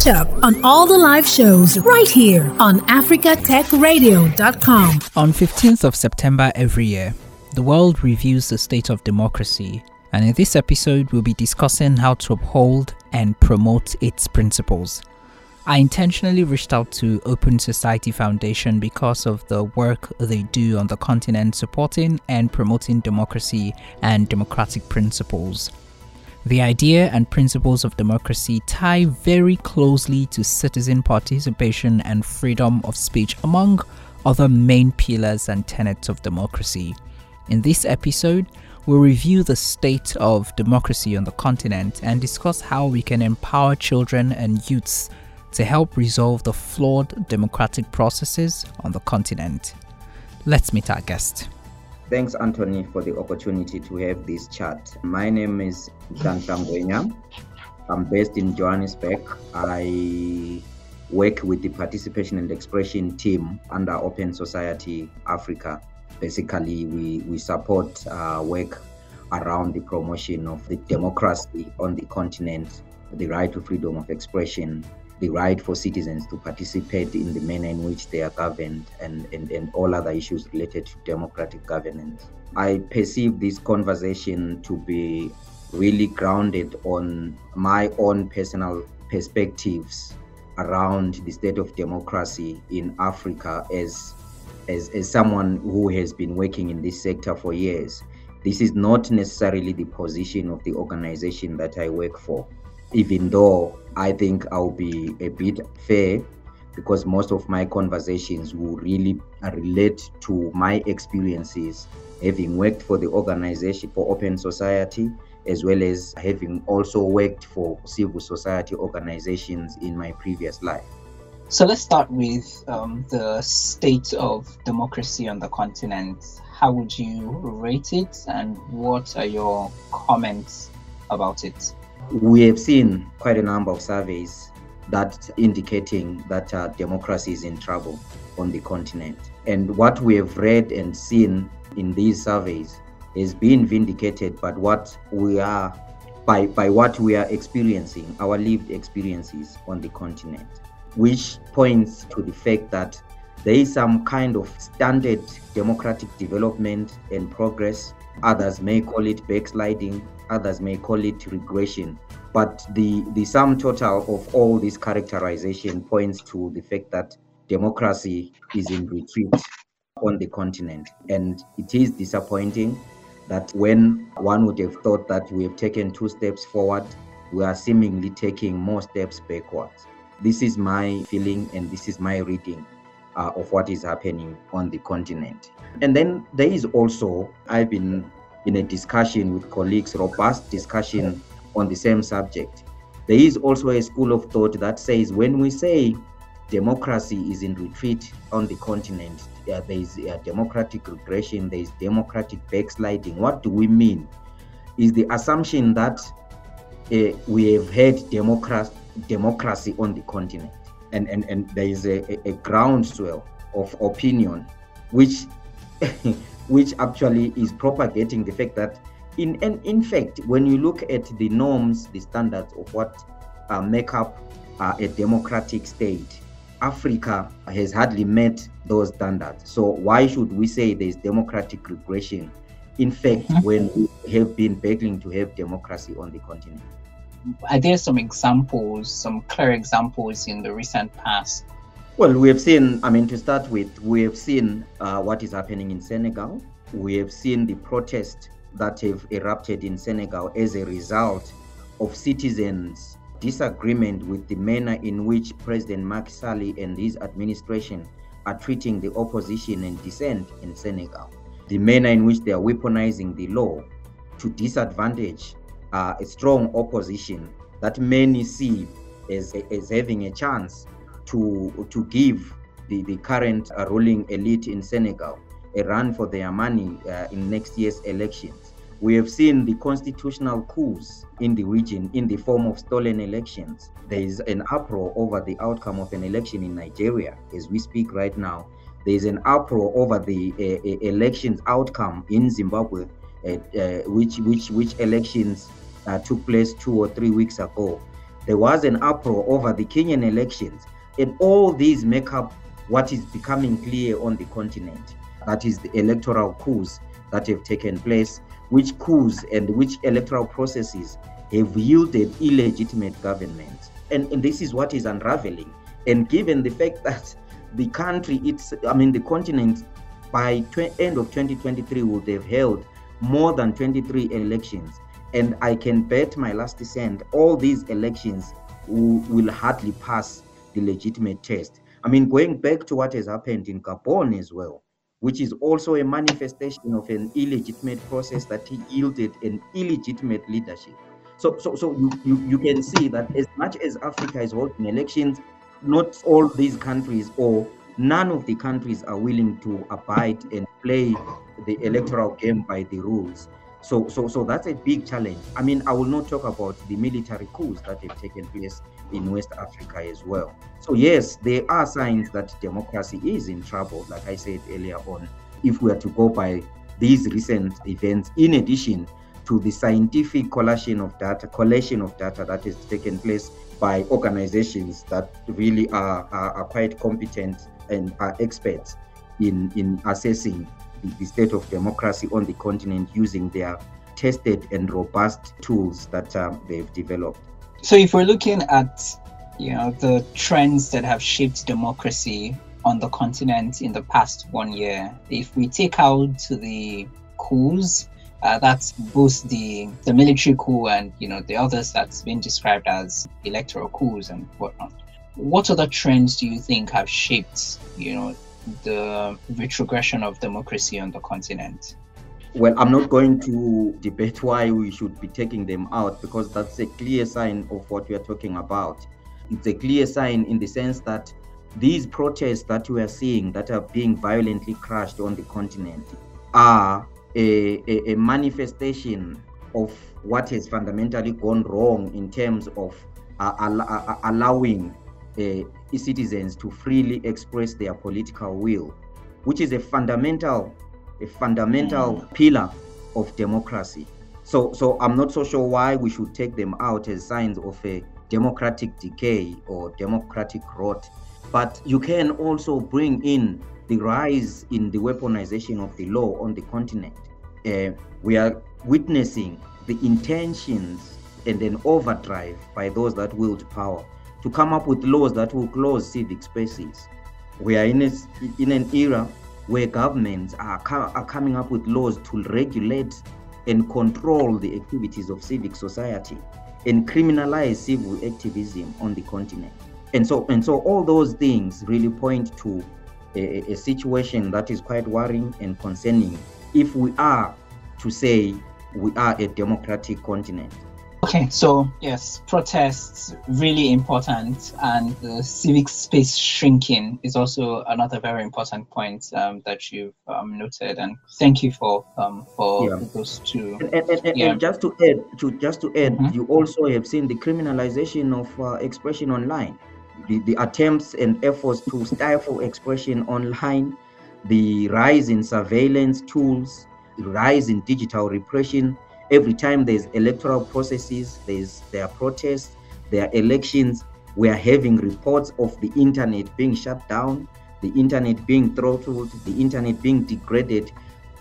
Catch up on all the live shows right here on africatechradio.com. On 15th of September every year, the world reviews the state of democracy, and in this episode, we'll be discussing how to uphold and promote its principles. I intentionally reached out to Open Society Foundation because of the work they do on the continent supporting and promoting democracy and democratic principles. The idea and principles of democracy tie very closely to citizen participation and freedom of speech, among other main pillars and tenets of democracy. In this episode, we'll review the state of democracy on the continent and discuss how we can empower children and youths to help resolve the flawed democratic processes on the continent. Let's meet our guest. Thanks, Anthony, for the opportunity to have this chat. My name is Dan I'm based in Johannesburg. I work with the participation and expression team under Open Society Africa basically we, we support uh, work around the promotion of the democracy on the continent, the right to freedom of expression, the right for citizens to participate in the manner in which they are governed, and, and, and all other issues related to democratic governance. I perceive this conversation to be really grounded on my own personal perspectives around the state of democracy in Africa as as, as someone who has been working in this sector for years, this is not necessarily the position of the organization that I work for, even though I think I'll be a bit fair because most of my conversations will really relate to my experiences having worked for the organization for open society as well as having also worked for civil society organizations in my previous life. So let's start with um, the state of democracy on the continent. How would you rate it, and what are your comments about it? We have seen quite a number of surveys that indicating that uh, democracy is in trouble on the continent. And what we have read and seen in these surveys is being vindicated by what we are by, by what we are experiencing, our lived experiences on the continent which points to the fact that there is some kind of standard democratic development and progress. Others may call it backsliding, others may call it regression. But the, the sum total of all this characterization points to the fact that democracy is in retreat on the continent. And it is disappointing that when one would have thought that we have taken two steps forward, we are seemingly taking more steps backwards. This is my feeling and this is my reading uh, of what is happening on the continent. And then there is also, I've been in a discussion with colleagues, robust discussion on the same subject. There is also a school of thought that says when we say democracy is in retreat on the continent, there is a democratic regression, there is democratic backsliding. What do we mean? Is the assumption that uh, we have had democracy democracy on the continent. And, and, and there is a, a groundswell of opinion which which actually is propagating the fact that in and in fact when you look at the norms the standards of what uh, make up uh, a democratic state africa has hardly met those standards so why should we say there's democratic regression in fact mm-hmm. when we have been begging to have democracy on the continent are there some examples, some clear examples in the recent past? Well, we have seen, I mean, to start with, we have seen uh, what is happening in Senegal. We have seen the protests that have erupted in Senegal as a result of citizens' disagreement with the manner in which President Macky Sall and his administration are treating the opposition and dissent in Senegal. The manner in which they are weaponizing the law to disadvantage uh, a strong opposition that many see as, as having a chance to, to give the, the current uh, ruling elite in Senegal a run for their money uh, in next year's elections. We have seen the constitutional coups in the region in the form of stolen elections. There is an uproar over the outcome of an election in Nigeria as we speak right now. There is an uproar over the uh, uh elections outcome in Zimbabwe, uh, uh, which which which elections took place two or three weeks ago. There was an uproar over the Kenyan elections. And all these make up what is becoming clear on the continent. That is the electoral coups that have taken place, which coups and which electoral processes have yielded illegitimate governments. And, and this is what is unraveling. And given the fact that the country, it's, I mean, the continent by tw- end of 2023 would have held more than 23 elections. And I can bet my last cent all these elections will, will hardly pass the legitimate test. I mean, going back to what has happened in Gabon as well, which is also a manifestation of an illegitimate process that yielded an illegitimate leadership. So, so, so you, you, you can see that as much as Africa is holding elections, not all these countries or none of the countries are willing to abide and play the electoral game by the rules. So, so, so that's a big challenge. I mean, I will not talk about the military coups that have taken place in West Africa as well. So, yes, there are signs that democracy is in trouble, like I said earlier on, if we are to go by these recent events, in addition to the scientific collation of data, collation of data that has taken place by organizations that really are, are, are quite competent and are experts in, in assessing the, state of democracy on the continent using their tested and robust tools that um, they've developed. So, if we're looking at you know the trends that have shaped democracy on the continent in the past one year, if we take out the coups, uh, that's both the the military coup and you know the others that's been described as electoral coups and whatnot. What other trends do you think have shaped you know the retrogression of democracy on the continent? Well, I'm not going to debate why we should be taking them out because that's a clear sign of what we are talking about. It's a clear sign in the sense that these protests that we are seeing that are being violently crushed on the continent are a, a, a manifestation of what has fundamentally gone wrong in terms of uh, uh, allowing uh, citizens to freely express their political will, which is a fundamental, a fundamental mm. pillar of democracy. So, so I'm not so sure why we should take them out as signs of a democratic decay or democratic rot. But you can also bring in the rise in the weaponization of the law on the continent. Uh, we are witnessing the intentions and an overdrive by those that wield power to come up with laws that will close civic spaces. We are in, a, in an era where governments are, are coming up with laws to regulate and control the activities of civic society and criminalize civil activism on the continent. And so, and so all those things really point to a, a situation that is quite worrying and concerning if we are to say we are a democratic continent. Okay, so yes, protests really important, and the civic space shrinking is also another very important point um, that you've um, noted. And thank you for um, for yeah. those two. And, and, and, yeah. and, just to add, to just to add, mm-hmm. you also have seen the criminalization of uh, expression online, the, the attempts and efforts to stifle expression online, the rise in surveillance tools, the rise in digital repression every time there's electoral processes, there's there are protests, there are elections, we are having reports of the internet being shut down, the internet being throttled, the internet being degraded,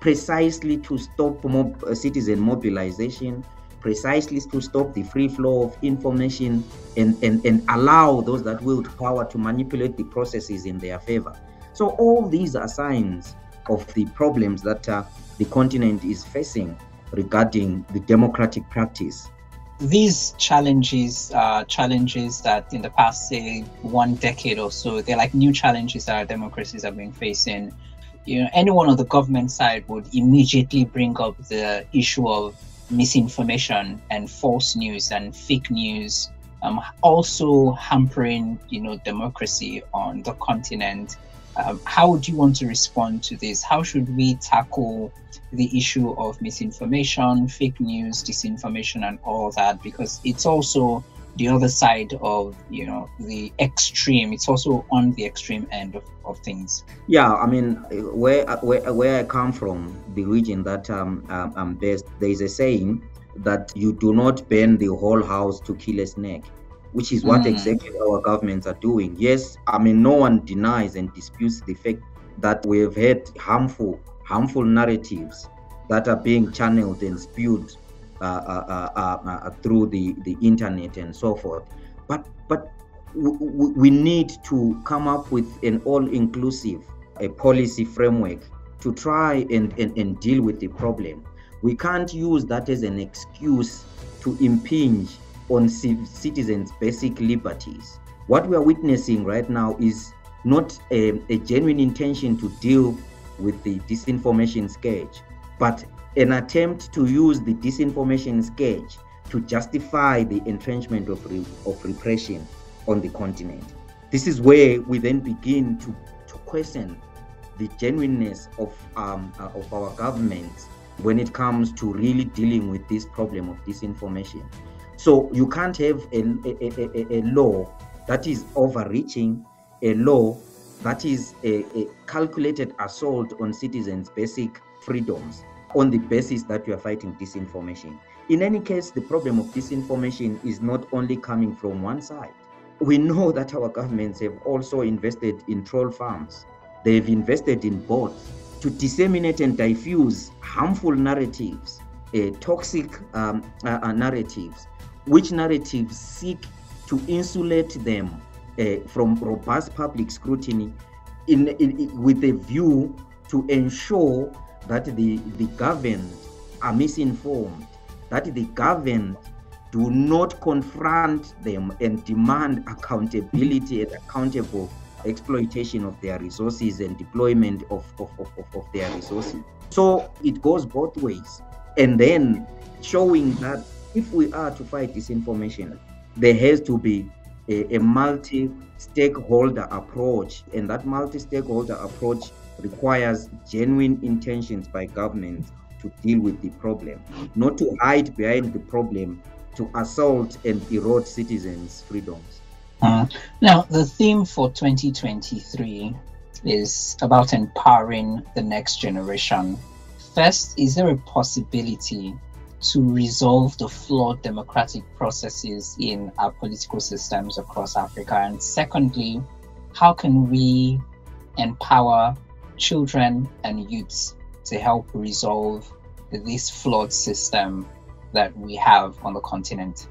precisely to stop mob, uh, citizen mobilization, precisely to stop the free flow of information and, and, and allow those that wield power to manipulate the processes in their favor. So all these are signs of the problems that uh, the continent is facing regarding the democratic practice. These challenges are challenges that in the past, say, one decade or so, they're like new challenges that our democracies have been facing. You know, anyone on the government side would immediately bring up the issue of misinformation and false news and fake news, um, also hampering, you know, democracy on the continent. Um, how would you want to respond to this? How should we tackle the issue of misinformation, fake news, disinformation, and all that? Because it's also the other side of you know the extreme. It's also on the extreme end of, of things. Yeah, I mean, where where where I come from, the region that um, um, I'm based, there is a saying that you do not burn the whole house to kill a snake. Which is what Mm. exactly our governments are doing. Yes, I mean, no one denies and disputes the fact that we have had harmful, harmful narratives that are being channeled and spewed uh, uh, uh, uh, uh, through the, the internet and so forth. But but w- w- we need to come up with an all-inclusive a policy framework to try and, and, and deal with the problem. We can't use that as an excuse to impinge on ci- citizens' basic liberties. What we are witnessing right now is not a, a genuine intention to deal with the disinformation scourge, but an attempt to use the disinformation scourge to justify the entrenchment of, re- of repression on the continent. This is where we then begin to, to question the genuineness of, um, uh, of our governments when it comes to really dealing with this problem of disinformation. So you can't have a, a, a, a law that is overreaching, a law that is a, a calculated assault on citizens' basic freedoms on the basis that you are fighting disinformation. In any case, the problem of disinformation is not only coming from one side. We know that our governments have also invested in troll farms. They've invested in bots to disseminate and diffuse harmful narratives, uh, toxic um, uh, uh, narratives, which narratives seek to insulate them uh, from robust public scrutiny in, in, with a view to ensure that the, the governed are misinformed, that the governed do not confront them and demand accountability and accountable exploitation of their resources and deployment of, of, of, of their resources. So it goes both ways. And then showing that if we are to fight disinformation, there has to be a, a multi stakeholder approach. And that multi stakeholder approach requires genuine intentions by governments to deal with the problem, not to hide behind the problem to assault and erode citizens' freedoms. Mm. Now, the theme for 2023 is about empowering the next generation. First, is there a possibility to resolve the flawed democratic processes in our political systems across Africa? And secondly, how can we empower children and youths to help resolve this flawed system that we have on the continent?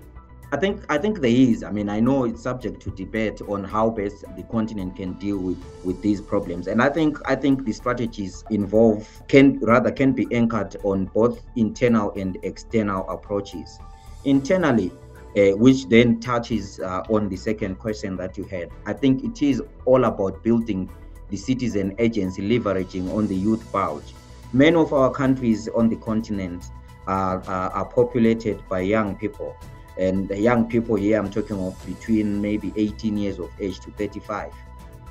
I think I think there is. I mean, I know it's subject to debate on how best the continent can deal with with these problems, and I think I think the strategies involved can rather can be anchored on both internal and external approaches. Internally, uh, which then touches uh, on the second question that you had. I think it is all about building the citizen agency, leveraging on the youth bulge. Many of our countries on the continent are, are, are populated by young people and the young people here i'm talking of between maybe 18 years of age to 35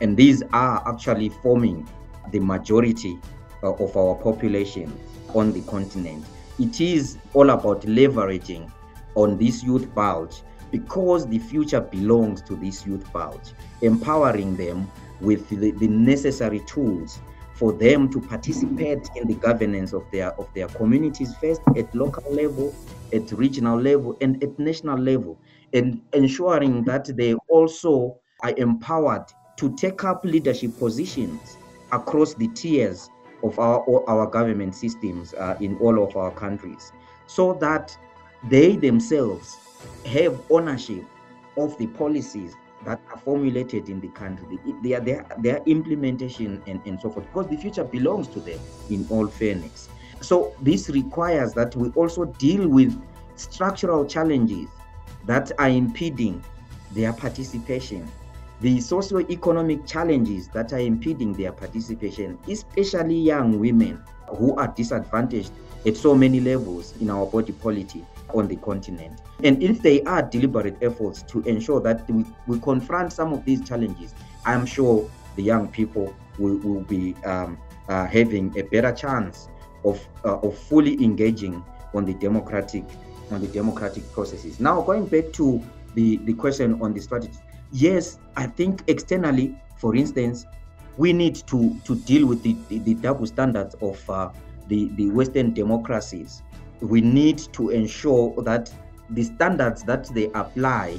and these are actually forming the majority uh, of our population on the continent. It is all about leveraging on this youth bulge because the future belongs to this youth bulge empowering them with the, the necessary tools for them to participate in the governance of their of their communities first at local level at regional level and at national level and ensuring that they also are empowered to take up leadership positions across the tiers of our our government systems uh, in all of our countries so that they themselves have ownership of the policies that are formulated in the country, their, their, their implementation and, and so forth, because the future belongs to them in all fairness. So this requires that we also deal with structural challenges that are impeding their participation, the socio-economic challenges that are impeding their participation, especially young women who are disadvantaged at so many levels in our body politic on the continent. And if they are deliberate efforts to ensure that we, we confront some of these challenges, I'm sure the young people will, will be um, uh, having a better chance of, uh, of fully engaging on the democratic on the democratic processes. Now, going back to the, the question on the strategy, yes, I think externally, for instance, we need to, to deal with the, the, the double standards of uh, the, the Western democracies we need to ensure that the standards that they apply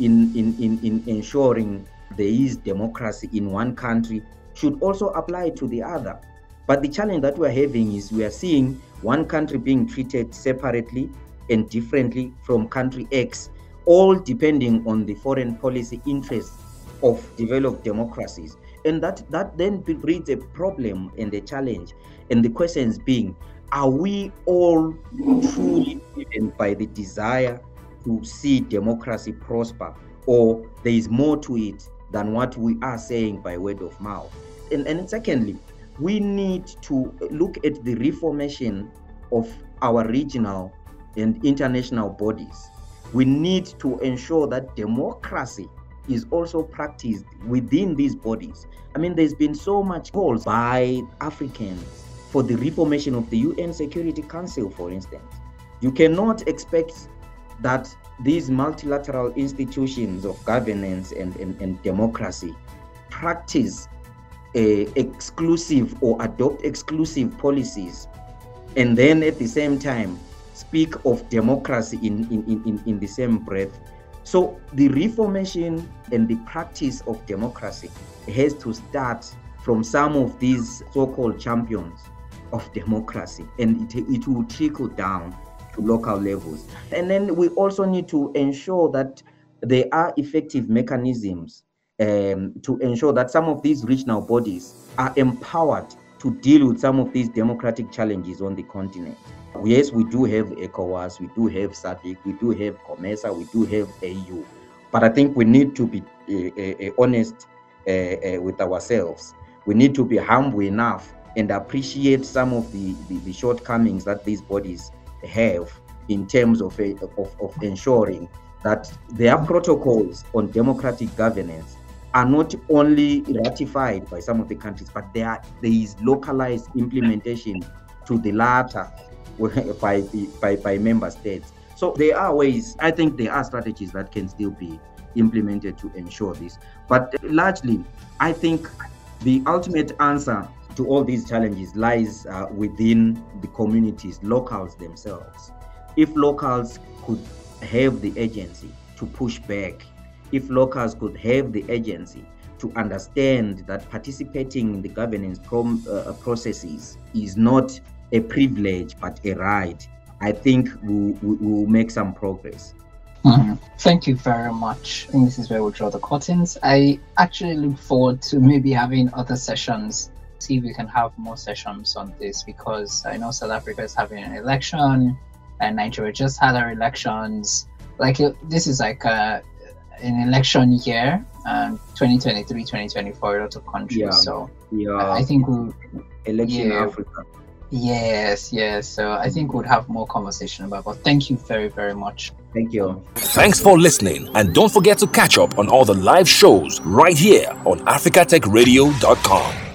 in, in, in, in ensuring there is democracy in one country should also apply to the other. But the challenge that we're having is we are seeing one country being treated separately and differently from country X, all depending on the foreign policy interests of developed democracies. And that, that then breeds a problem and a challenge. And the questions being, are we all truly driven by the desire to see democracy prosper, or there is more to it than what we are saying by word of mouth? And, and secondly, we need to look at the reformation of our regional and international bodies. We need to ensure that democracy is also practiced within these bodies. I mean, there's been so much calls by Africans for the reformation of the UN Security Council, for instance. You cannot expect that these multilateral institutions of governance and, and, and democracy practice uh, exclusive or adopt exclusive policies and then at the same time speak of democracy in, in, in, in the same breath. So the reformation and the practice of democracy has to start from some of these so-called champions of democracy and it, it will trickle down to local levels. And then we also need to ensure that there are effective mechanisms um, to ensure that some of these regional bodies are empowered to deal with some of these democratic challenges on the continent. Yes, we do have ECOWAS, we do have SADC, we do have COMESA, we do have AU, but I think we need to be uh, uh, honest uh, with ourselves. We need to be humble enough and appreciate some of the, the, the shortcomings that these bodies have in terms of, eh, of, of ensuring that their protocols on democratic governance are not only ratified by some of the countries, but there, are, there is localized implementation to the latter by, by, by member states. So there are ways, I think there are strategies that can still be implemented to ensure this. But eh, largely, I think the ultimate answer to all these challenges lies uh, within the communities, locals themselves. If locals could have the agency to push back if locals could have the agency to understand that participating in the governance prom, uh, processes is not a privilege but a right, I think we'll, we'll make some progress. Mm-hmm. Thank you very much. I think this is where we'll draw the curtains. I actually look forward to maybe having other sessions, see if we can have more sessions on this because I know South Africa is having an election and Nigeria just had our elections. Like, this is like a an election year, um, 2023, 2024, a lot of countries. Yeah. So yeah, I think we'll election yeah, Africa. Yes, yes. So I think we'll have more conversation about. But thank you very, very much. Thank you. Thanks for listening, and don't forget to catch up on all the live shows right here on AfricaTechRadio.com.